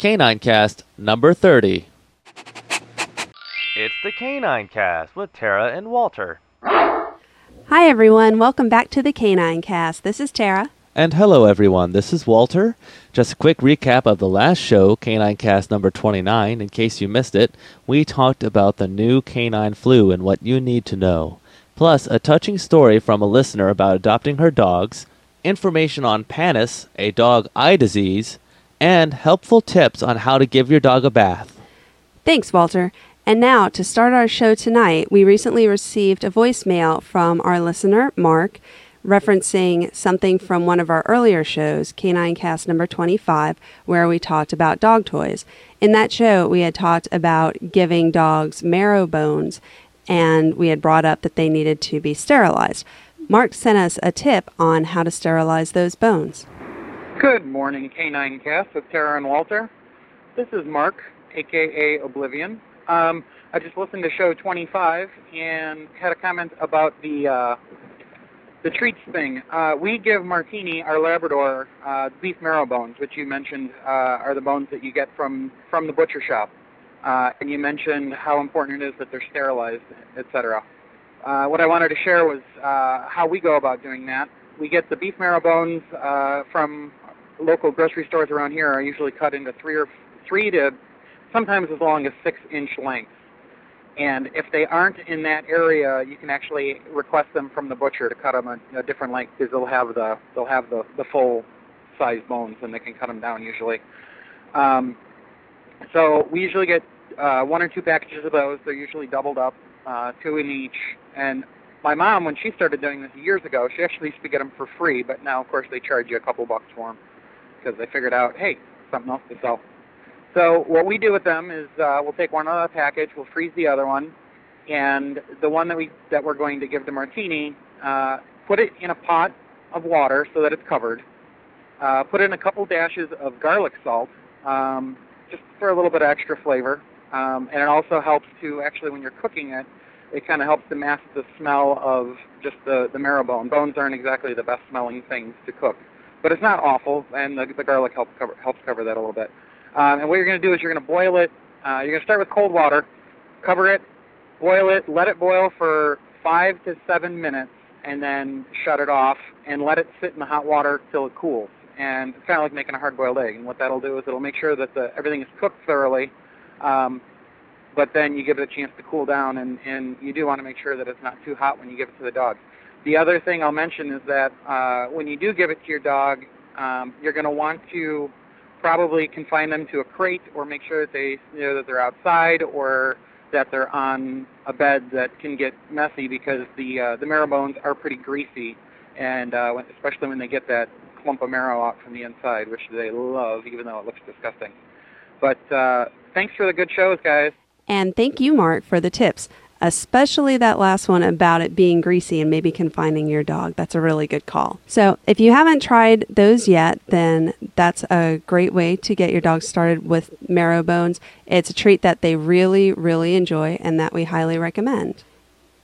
Canine Cast number 30. It's the Canine Cast with Tara and Walter. Hi, everyone. Welcome back to the Canine Cast. This is Tara. And hello, everyone. This is Walter. Just a quick recap of the last show, Canine Cast number 29. In case you missed it, we talked about the new canine flu and what you need to know. Plus, a touching story from a listener about adopting her dogs, information on Pannus, a dog eye disease, and helpful tips on how to give your dog a bath. Thanks, Walter. And now, to start our show tonight, we recently received a voicemail from our listener, Mark, referencing something from one of our earlier shows, Canine Cast number 25, where we talked about dog toys. In that show, we had talked about giving dogs marrow bones, and we had brought up that they needed to be sterilized. Mark sent us a tip on how to sterilize those bones. Good morning, Canine Cast with Tara and Walter. This is Mark, aka Oblivion. Um, I just listened to show 25 and had a comment about the uh, the treats thing. Uh, we give Martini, our Labrador, uh, beef marrow bones, which you mentioned uh, are the bones that you get from from the butcher shop. Uh, and you mentioned how important it is that they're sterilized, etc. Uh, what I wanted to share was how we go about doing that. We get the beef marrow bones from local grocery stores around here. Are usually cut into three or three to sometimes as long as six inch lengths. And if they aren't in that area, you can actually request them from the butcher to cut them a, a different length because they'll have the they'll have the, the full size bones and they can cut them down usually. Um, so we usually get uh, one or two packages of those. They're usually doubled up, uh, two in each. And my mom, when she started doing this years ago, she actually used to get them for free, but now of course they charge you a couple bucks for them because they figured out, hey, something else to sell. So what we do with them is uh, we'll take one out of the package, we'll freeze the other one, and the one that we that we're going to give to Martini, uh, put it in a pot of water so that it's covered. Uh, put in a couple dashes of garlic salt, um, just for a little bit of extra flavor, um, and it also helps to actually when you're cooking it, it kind of helps to mask the smell of just the the marrow bone. Bones aren't exactly the best smelling things to cook, but it's not awful, and the, the garlic helps cover helps cover that a little bit. Um, and what you're going to do is you're going to boil it. Uh, you're going to start with cold water, cover it, boil it, let it boil for five to seven minutes, and then shut it off and let it sit in the hot water till it cools. And it's kind of like making a hard-boiled egg. And what that'll do is it'll make sure that the, everything is cooked thoroughly. Um, but then you give it a chance to cool down, and, and you do want to make sure that it's not too hot when you give it to the dog. The other thing I'll mention is that uh, when you do give it to your dog, um, you're going to want to probably confine them to a crate or make sure that they you know that they're outside or that they're on a bed that can get messy because the uh, the marrow bones are pretty greasy and uh, when, especially when they get that clump of marrow out from the inside, which they love, even though it looks disgusting. But uh, thanks for the good shows, guys. And thank you, Mark, for the tips especially that last one about it being greasy and maybe confining your dog. That's a really good call. So, if you haven't tried those yet, then that's a great way to get your dog started with marrow bones. It's a treat that they really, really enjoy and that we highly recommend.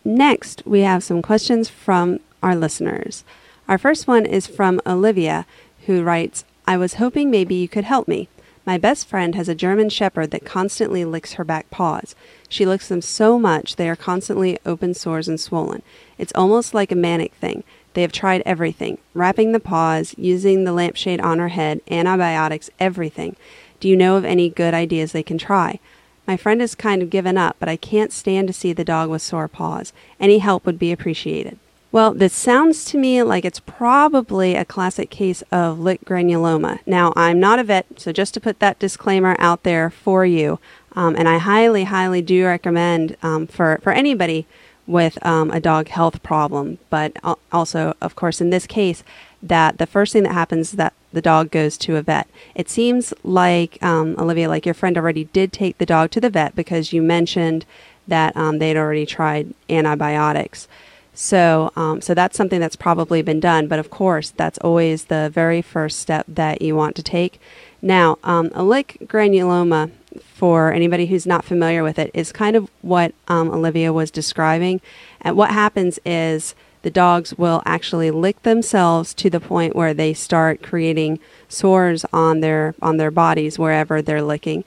Next, we have some questions from our listeners. Our first one is from Olivia, who writes, I was hoping maybe you could help me. My best friend has a German Shepherd that constantly licks her back paws. She licks them so much they are constantly open sores and swollen. It's almost like a manic thing. They have tried everything wrapping the paws, using the lampshade on her head, antibiotics, everything. Do you know of any good ideas they can try? My friend has kind of given up, but I can't stand to see the dog with sore paws. Any help would be appreciated. Well, this sounds to me like it's probably a classic case of lick granuloma. Now, I'm not a vet, so just to put that disclaimer out there for you, um, and I highly, highly do recommend um, for, for anybody with um, a dog health problem, but also, of course, in this case, that the first thing that happens is that the dog goes to a vet. It seems like, um, Olivia, like your friend already did take the dog to the vet because you mentioned that um, they'd already tried antibiotics. So, um, so that's something that's probably been done, but of course, that's always the very first step that you want to take. Now, um, a lick granuloma, for anybody who's not familiar with it, is kind of what um, Olivia was describing. And what happens is the dogs will actually lick themselves to the point where they start creating sores on their on their bodies wherever they're licking.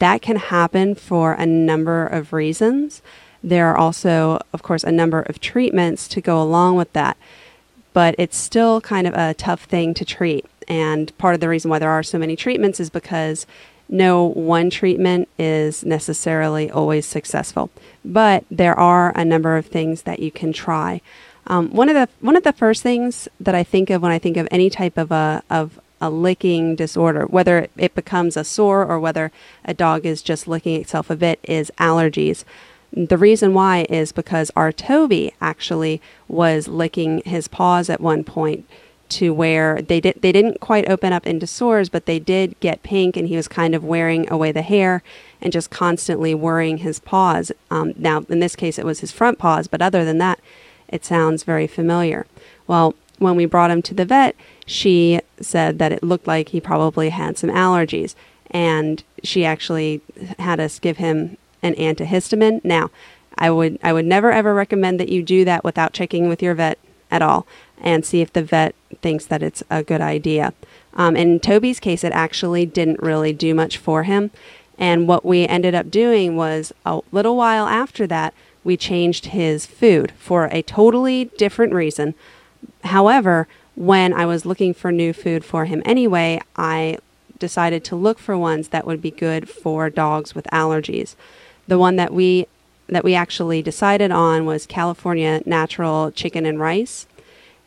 That can happen for a number of reasons. There are also, of course, a number of treatments to go along with that, but it's still kind of a tough thing to treat. And part of the reason why there are so many treatments is because no one treatment is necessarily always successful, but there are a number of things that you can try. Um, one of the one of the first things that I think of when I think of any type of a of a licking disorder, whether it becomes a sore or whether a dog is just licking itself a bit, is allergies. The reason why is because our Toby actually was licking his paws at one point to where they did they didn't quite open up into sores, but they did get pink, and he was kind of wearing away the hair and just constantly worrying his paws. Um, now, in this case, it was his front paws, but other than that, it sounds very familiar. Well, when we brought him to the vet, she said that it looked like he probably had some allergies, and she actually had us give him an antihistamine. Now, I would I would never ever recommend that you do that without checking with your vet at all and see if the vet thinks that it's a good idea. Um, in Toby's case, it actually didn't really do much for him. And what we ended up doing was a little while after that, we changed his food for a totally different reason. However, when I was looking for new food for him anyway, I decided to look for ones that would be good for dogs with allergies. The one that we that we actually decided on was California Natural Chicken and Rice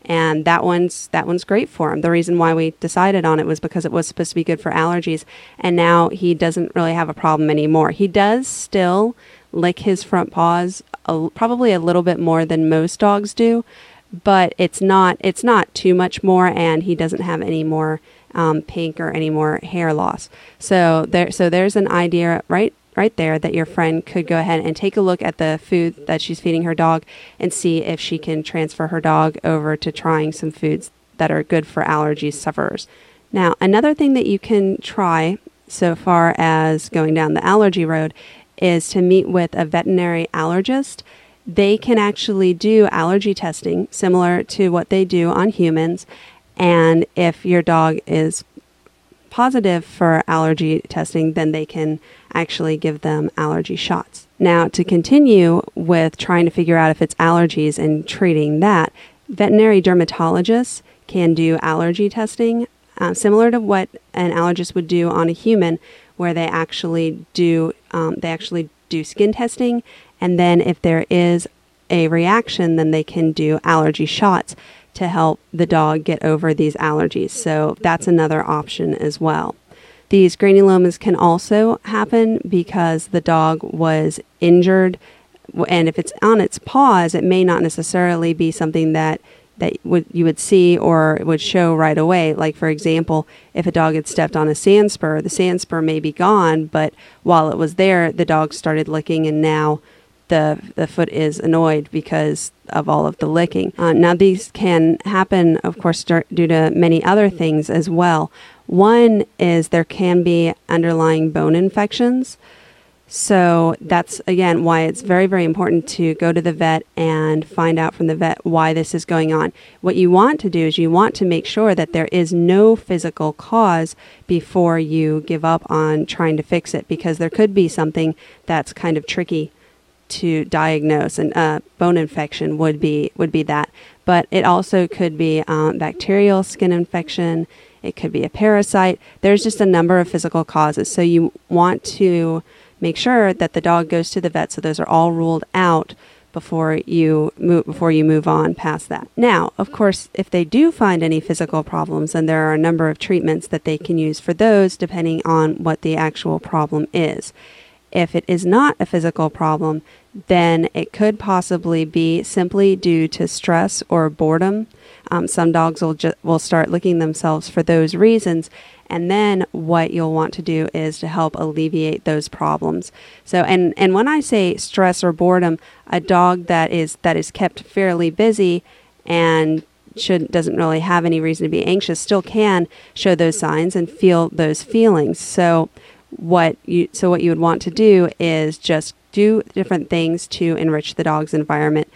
and that one's that one's great for him. The reason why we decided on it was because it was supposed to be good for allergies, and now he doesn't really have a problem anymore. He does still lick his front paws a, probably a little bit more than most dogs do, but it's not it's not too much more, and he doesn't have any more um, pink or any more hair loss. So there so there's an idea right right there that your friend could go ahead and take a look at the food that she's feeding her dog and see if she can transfer her dog over to trying some foods that are good for allergy sufferers. Now, another thing that you can try so far as going down the allergy road is to meet with a veterinary allergist. They can actually do allergy testing similar to what they do on humans. And if your dog is positive for allergy testing, then they can actually give them allergy shots. Now, to continue with trying to figure out if it's allergies and treating that, veterinary dermatologists can do allergy testing uh, similar to what an allergist would do on a human, where they actually do um, they actually do skin testing, and then if there is a reaction, then they can do allergy shots to help the dog get over these allergies. So that's another option as well. These granulomas can also happen because the dog was injured, and if it's on its paws, it may not necessarily be something that that would you would see or would show right away. Like for example, if a dog had stepped on a sand spur, the sand spur may be gone, but while it was there, the dog started licking, and now the the foot is annoyed because of all of the licking. Uh, now these can happen, of course, due to many other things as well. One is there can be underlying bone infections. So that's again why it's very, very important to go to the vet and find out from the vet why this is going on. What you want to do is you want to make sure that there is no physical cause before you give up on trying to fix it because there could be something that's kind of tricky to diagnose, and uh, bone infection would be would be that. But it also could be um, bacterial skin infection. It could be a parasite. There's just a number of physical causes. So you want to make sure that the dog goes to the vet. So those are all ruled out before you move before you move on past that. Now, of course, if they do find any physical problems, then there are a number of treatments that they can use for those depending on what the actual problem is. If it is not a physical problem, then it could possibly be simply due to stress or boredom. Um, some dogs will ju- will start licking themselves for those reasons, and then what you'll want to do is to help alleviate those problems. So, and and when I say stress or boredom, a dog that is that is kept fairly busy and should doesn't really have any reason to be anxious still can show those signs and feel those feelings. So what you so what you would want to do is just do different things to enrich the dog's environment.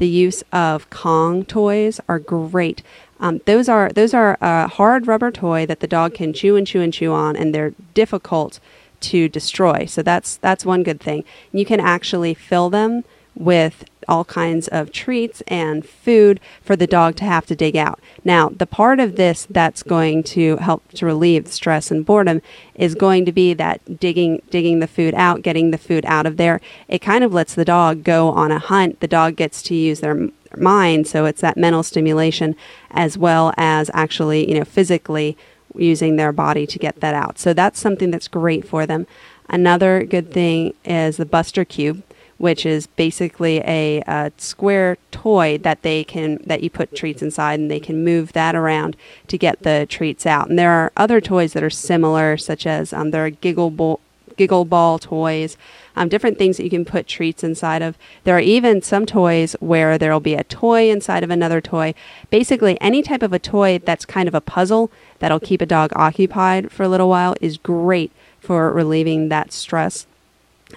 the use of Kong toys are great. Um, those are those are a hard rubber toy that the dog can chew and chew and chew on, and they're difficult to destroy. So that's that's one good thing. You can actually fill them with all kinds of treats and food for the dog to have to dig out. Now, the part of this that's going to help to relieve stress and boredom is going to be that digging digging the food out, getting the food out of there. It kind of lets the dog go on a hunt. The dog gets to use their mind, so it's that mental stimulation as well as actually, you know, physically using their body to get that out. So that's something that's great for them. Another good thing is the Buster Cube which is basically a, a, square toy that they can that you put treats inside and they can move that around to get the treats out. And there are other toys that are similar, such as um, there are giggle ball, giggle ball toys, um, different things that you can put treats inside of. There are even some toys where there will be a toy inside of another toy. Basically, any type of a toy that's kind of a puzzle that'll keep a dog occupied for a little while is great for relieving that stress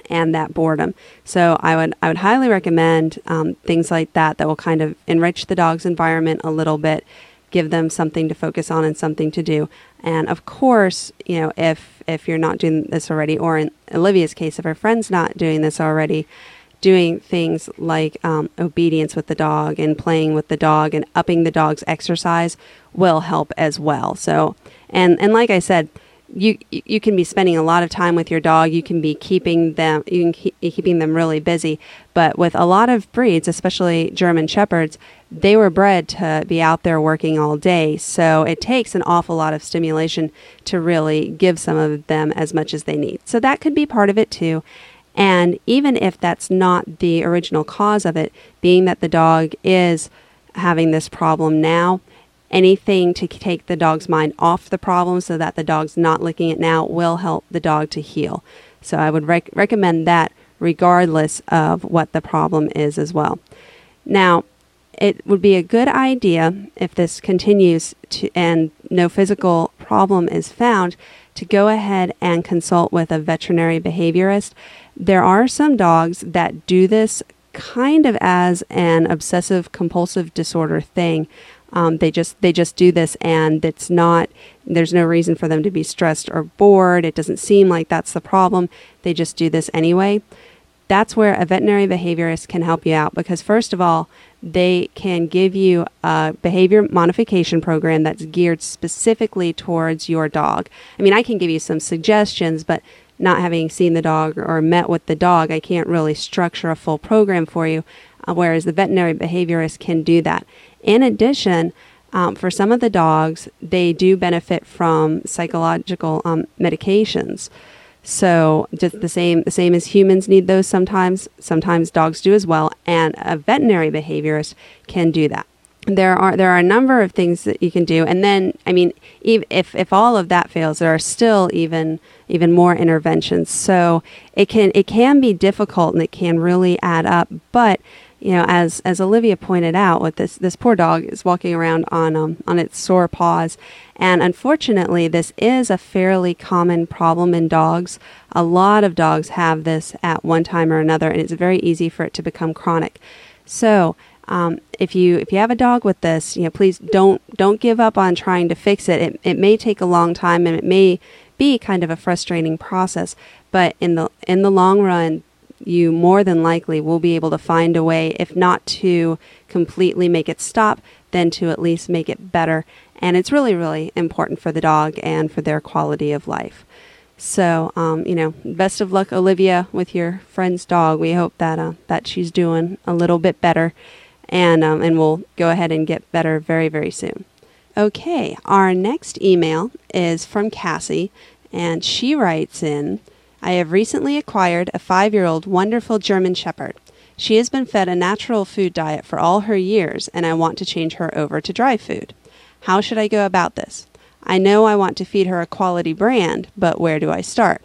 and that boredom. So I would I would highly recommend um, things like that that will kind of enrich the dog's environment a little bit, give them something to focus on and something to do. And of course, you know if if you're not doing this already, or in Olivia's case, if her friend's not doing this already. Doing things like um, obedience with the dog and playing with the dog and upping the dog's exercise will help as well. So, and and like I said, you you can be spending a lot of time with your dog. You can be keeping them you can keep keeping them really busy. But with a lot of breeds, especially German shepherds, they were bred to be out there working all day. So it takes an awful lot of stimulation to really give some of them as much as they need. So that could be part of it too. And even if that's not the original cause of it, being that the dog is having this problem now, anything to take the dog's mind off the problem so that the dog's not licking it now will help the dog to heal. So I would rec- recommend that regardless of what the problem is as well. Now, it would be a good idea if this continues to and no physical problem is found to go ahead and consult with a veterinary behaviorist. There are some dogs that do this kind of as an obsessive compulsive disorder thing um, they just they just do this, and it's not. There's no reason for them to be stressed or bored. It doesn't seem like that's the problem. They just do this anyway. That's where a veterinary behaviorist can help you out because first of all, they can give you a behavior modification program that's geared specifically towards your dog. I mean, I can give you some suggestions, but not having seen the dog or met with the dog, I can't really structure a full program for you. Uh, whereas the veterinary behaviorist can do that. In addition, um, for some of the dogs, they do benefit from psychological um, medications. So just the same, the same as humans need those sometimes. Sometimes dogs do as well, and a veterinary behaviorist can do that. There are there are a number of things that you can do, and then I mean, if if all of that fails, there are still even even more interventions. So it can it can be difficult, and it can really add up. But you know, as as Olivia pointed out, with this this poor dog is walking around on um, on its sore paws, and unfortunately, this is a fairly common problem in dogs. A lot of dogs have this at one time or another, and it's very easy for it to become chronic. So. Um, if you if you have a dog with this, you know, please don't don't give up on trying to fix it. It it may take a long time and it may be kind of a frustrating process, but in the in the long run, you more than likely will be able to find a way, if not to completely make it stop, then to at least make it better. And it's really, really important for the dog and for their quality of life. So, um, you know, best of luck, Olivia, with your friend's dog. We hope that uh, that she's doing a little bit better, and um, and we'll go ahead and get better very, very soon. Okay, our next email is from Cassie, and she writes in. I have recently acquired a five year old wonderful German Shepherd. She has been fed a natural food diet for all her years, and I want to change her over to dry food. How should I go about this? I know I want to feed her a quality brand, but where do I start?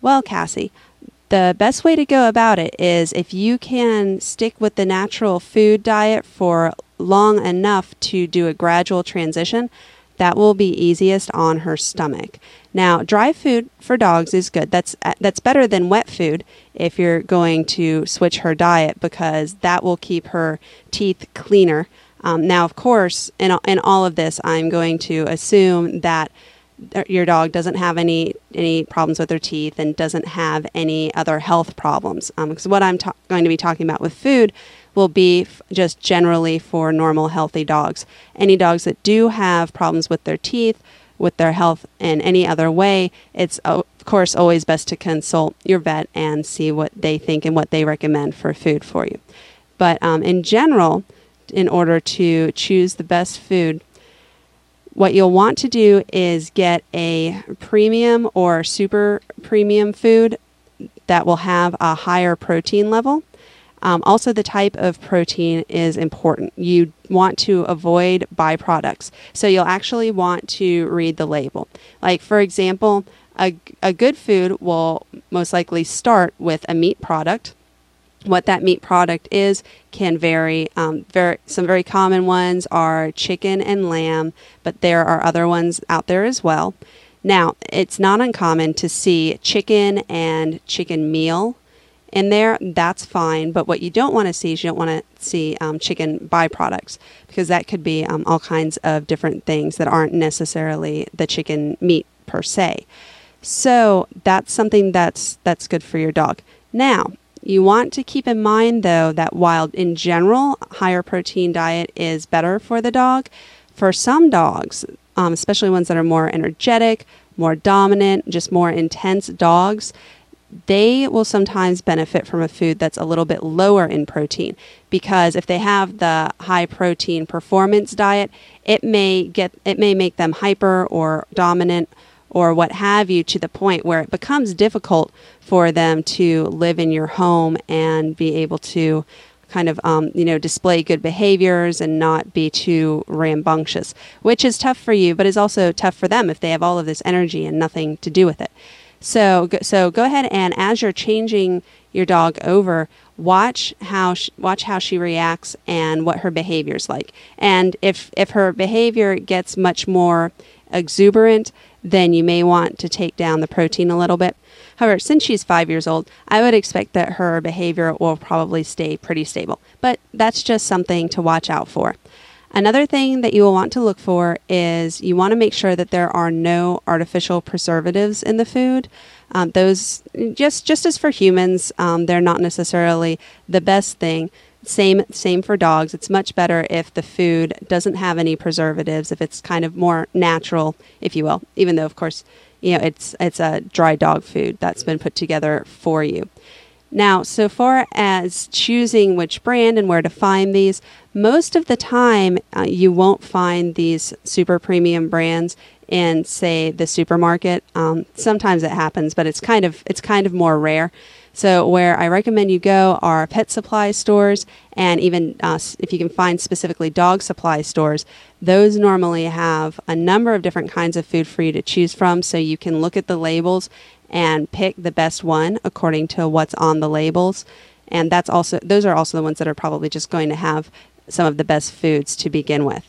Well, Cassie, the best way to go about it is if you can stick with the natural food diet for long enough to do a gradual transition, that will be easiest on her stomach. Now, dry food for dogs is good. That's uh, that's better than wet food if you're going to switch her diet because that will keep her teeth cleaner. Um, now, of course, in in all of this, I'm going to assume that your dog doesn't have any any problems with their teeth and doesn't have any other health problems. Because um, what I'm ta- going to be talking about with food will be f- just generally for normal healthy dogs. Any dogs that do have problems with their teeth, with their health in any other way, it's of course always best to consult your vet and see what they think and what they recommend for food for you. But um, in general, in order to choose the best food what you'll want to do is get a premium or super premium food that will have a higher protein level. Um, also, the type of protein is important. You want to avoid byproducts. So, you'll actually want to read the label. Like, for example, a, a good food will most likely start with a meat product what that meat product is can vary. Um, very, some very common ones are chicken and lamb, but there are other ones out there as well. Now, it's not uncommon to see chicken and chicken meal in there. That's fine, but what you don't want to see is you don't want to see um, chicken byproducts because that could be um, all kinds of different things that aren't necessarily the chicken meat per se. So that's something that's that's good for your dog. Now, you want to keep in mind, though, that while in general, higher protein diet is better for the dog, for some dogs, um, especially ones that are more energetic, more dominant, just more intense dogs, they will sometimes benefit from a food that's a little bit lower in protein. Because if they have the high protein performance diet, it may get it may make them hyper or dominant or what have you to the point where it becomes difficult for them to live in your home and be able to kind of um, you know display good behaviors and not be too rambunctious which is tough for you but is also tough for them if they have all of this energy and nothing to do with it. So so go ahead and as you're changing your dog over watch how she, watch how she reacts and what her behavior is like. And if if her behavior gets much more exuberant then you may want to take down the protein a little bit. However, since she's five years old, I would expect that her behavior will probably stay pretty stable. But that's just something to watch out for. Another thing that you will want to look for is you want to make sure that there are no artificial preservatives in the food. Um, those just just as for humans, um, they're not necessarily the best thing. Same same for dogs. It's much better if the food doesn't have any preservatives, if it's kind of more natural, if you will. Even though, of course, you know it's it's a dry dog food that's been put together for you. Now, so far as choosing which brand and where to find these, most of the time uh, you won't find these super premium brands in, say, the supermarket. Um, sometimes it happens, but it's kind of it's kind of more rare. So, where I recommend you go are pet supply stores and even uh, if you can find specifically dog supply stores. Those normally have a number of different kinds of food for you to choose from, so you can look at the labels and pick the best one according to what's on the labels. And that's also those are also the ones that are probably just going to have some of the best foods to begin with.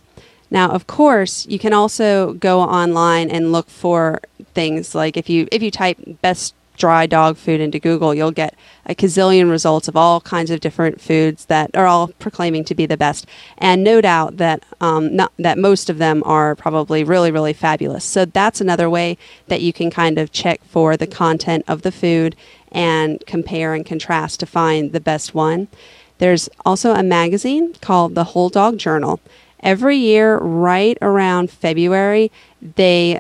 Now, of course, you can also go online and look for things like if you if you type best dry dog food into Google, you'll get a gazillion results of all kinds of different foods that are all proclaiming to be the best. And no doubt that um, not, that most of them are probably really, really fabulous. So that's another way that you can kind of check for the content of the food and compare and contrast to find the best one. There's also a magazine called the Whole Dog Journal. Every year, right around February, they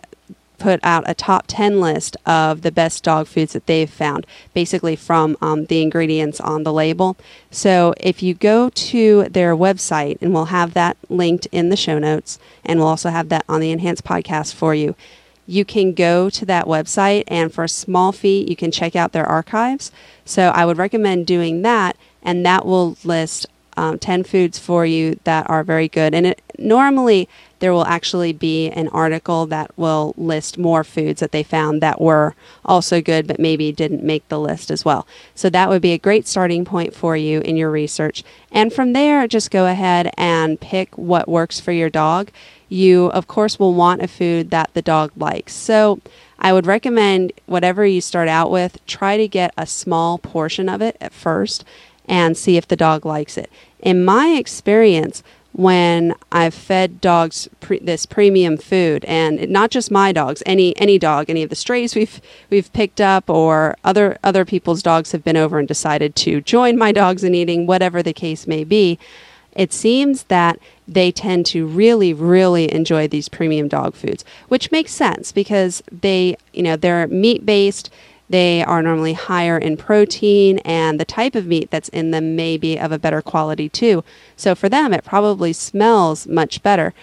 put out a top 10 list of the best dog foods that they've found, basically from um, the ingredients on the label. So if you go to their website, and we'll have that linked in the show notes, and we'll also have that on the Enhanced podcast for you. You can go to that website, and for a small fee, you can check out their archives. So I would recommend doing that, and that will list um, 10 foods for you that are very good. And it, normally, there will actually be an article that will list more foods that they found that were also good, but maybe didn't make the list as well. So that would be a great starting point for you in your research. And from there, just go ahead and pick what works for your dog. You, of course, will want a food that the dog likes. So I would recommend whatever you start out with, try to get a small portion of it at first and see if the dog likes it. In my experience, when I've fed dogs pre- this premium food, and not just my dogs, any any dog, any of the strays we've we've picked up, or other other people's dogs have been over and decided to join my dogs in eating, whatever the case may be. It seems that they tend to really, really enjoy these premium dog foods, which makes sense because they, you know, they're meat based they are normally higher in protein, and the type of meat that's in them may be of a better quality too. So for them, it probably smells much better.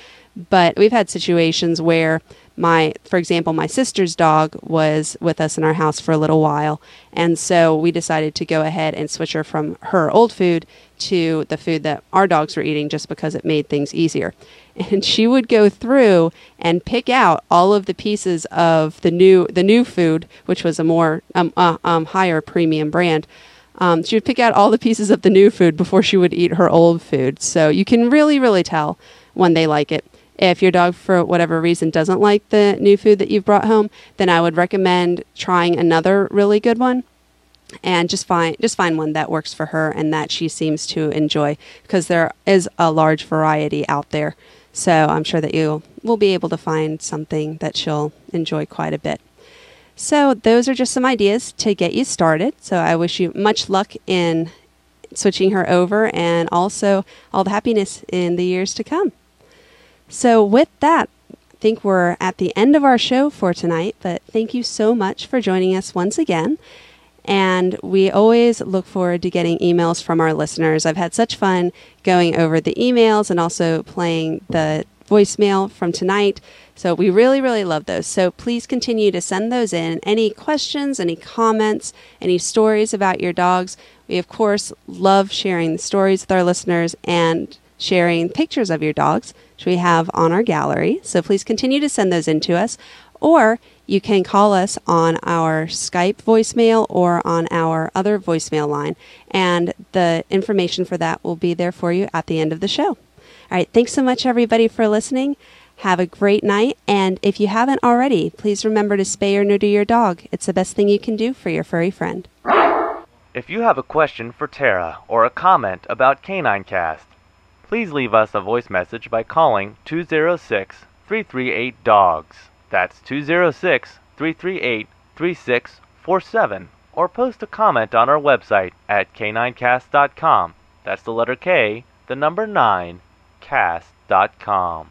But we've had situations where my for example my sister's dog was with us in our house for a little while and so we decided to go ahead and switch her from her old food to the food that our dogs were eating just because it made things easier and she would go through and pick out all of the pieces of the new the new food, which was a more um, uh, um, higher premium brand. Um, she would pick out all the pieces of the new food before she would eat her old food. So you can really, really tell when they like it. If your dog, for whatever reason, doesn't like the new food that you've brought home, then I would recommend trying another really good one and just find just find one that works for her and that she seems to enjoy because there is a large variety out there so I'm sure that you will be able to find something that she'll enjoy quite a bit. So those are just some ideas to get you started. So I wish you much luck in switching her over and also all the happiness in the years to come. So with that, I think we're at the end of our show for tonight, but thank you so much for joining us once again. And we always look forward to getting emails from our listeners. I've had such fun going over the emails and also playing the voicemail from tonight. So we really, really love those. So please continue to send those in. Any questions, any comments, any stories about your dogs. We, of course, love sharing the stories with our listeners and sharing pictures of your dogs, which we have on our gallery. So please continue to send those in to us. Or you can call us on our Skype voicemail or on our other voicemail line, and the information for that will be there for you at the end of the show. All right, thanks so much, everybody, for listening. Have a great night, and if you haven't already, please remember to spay or neuter your dog. It's the best thing you can do for your furry friend. If you have a question for Tara or a comment about Canine Cast, please leave us a voice message by calling 206 338 DOGS. That's 206 338 3647. Or post a comment on our website at caninecast.com. That's the letter K, the number 9, cast.com.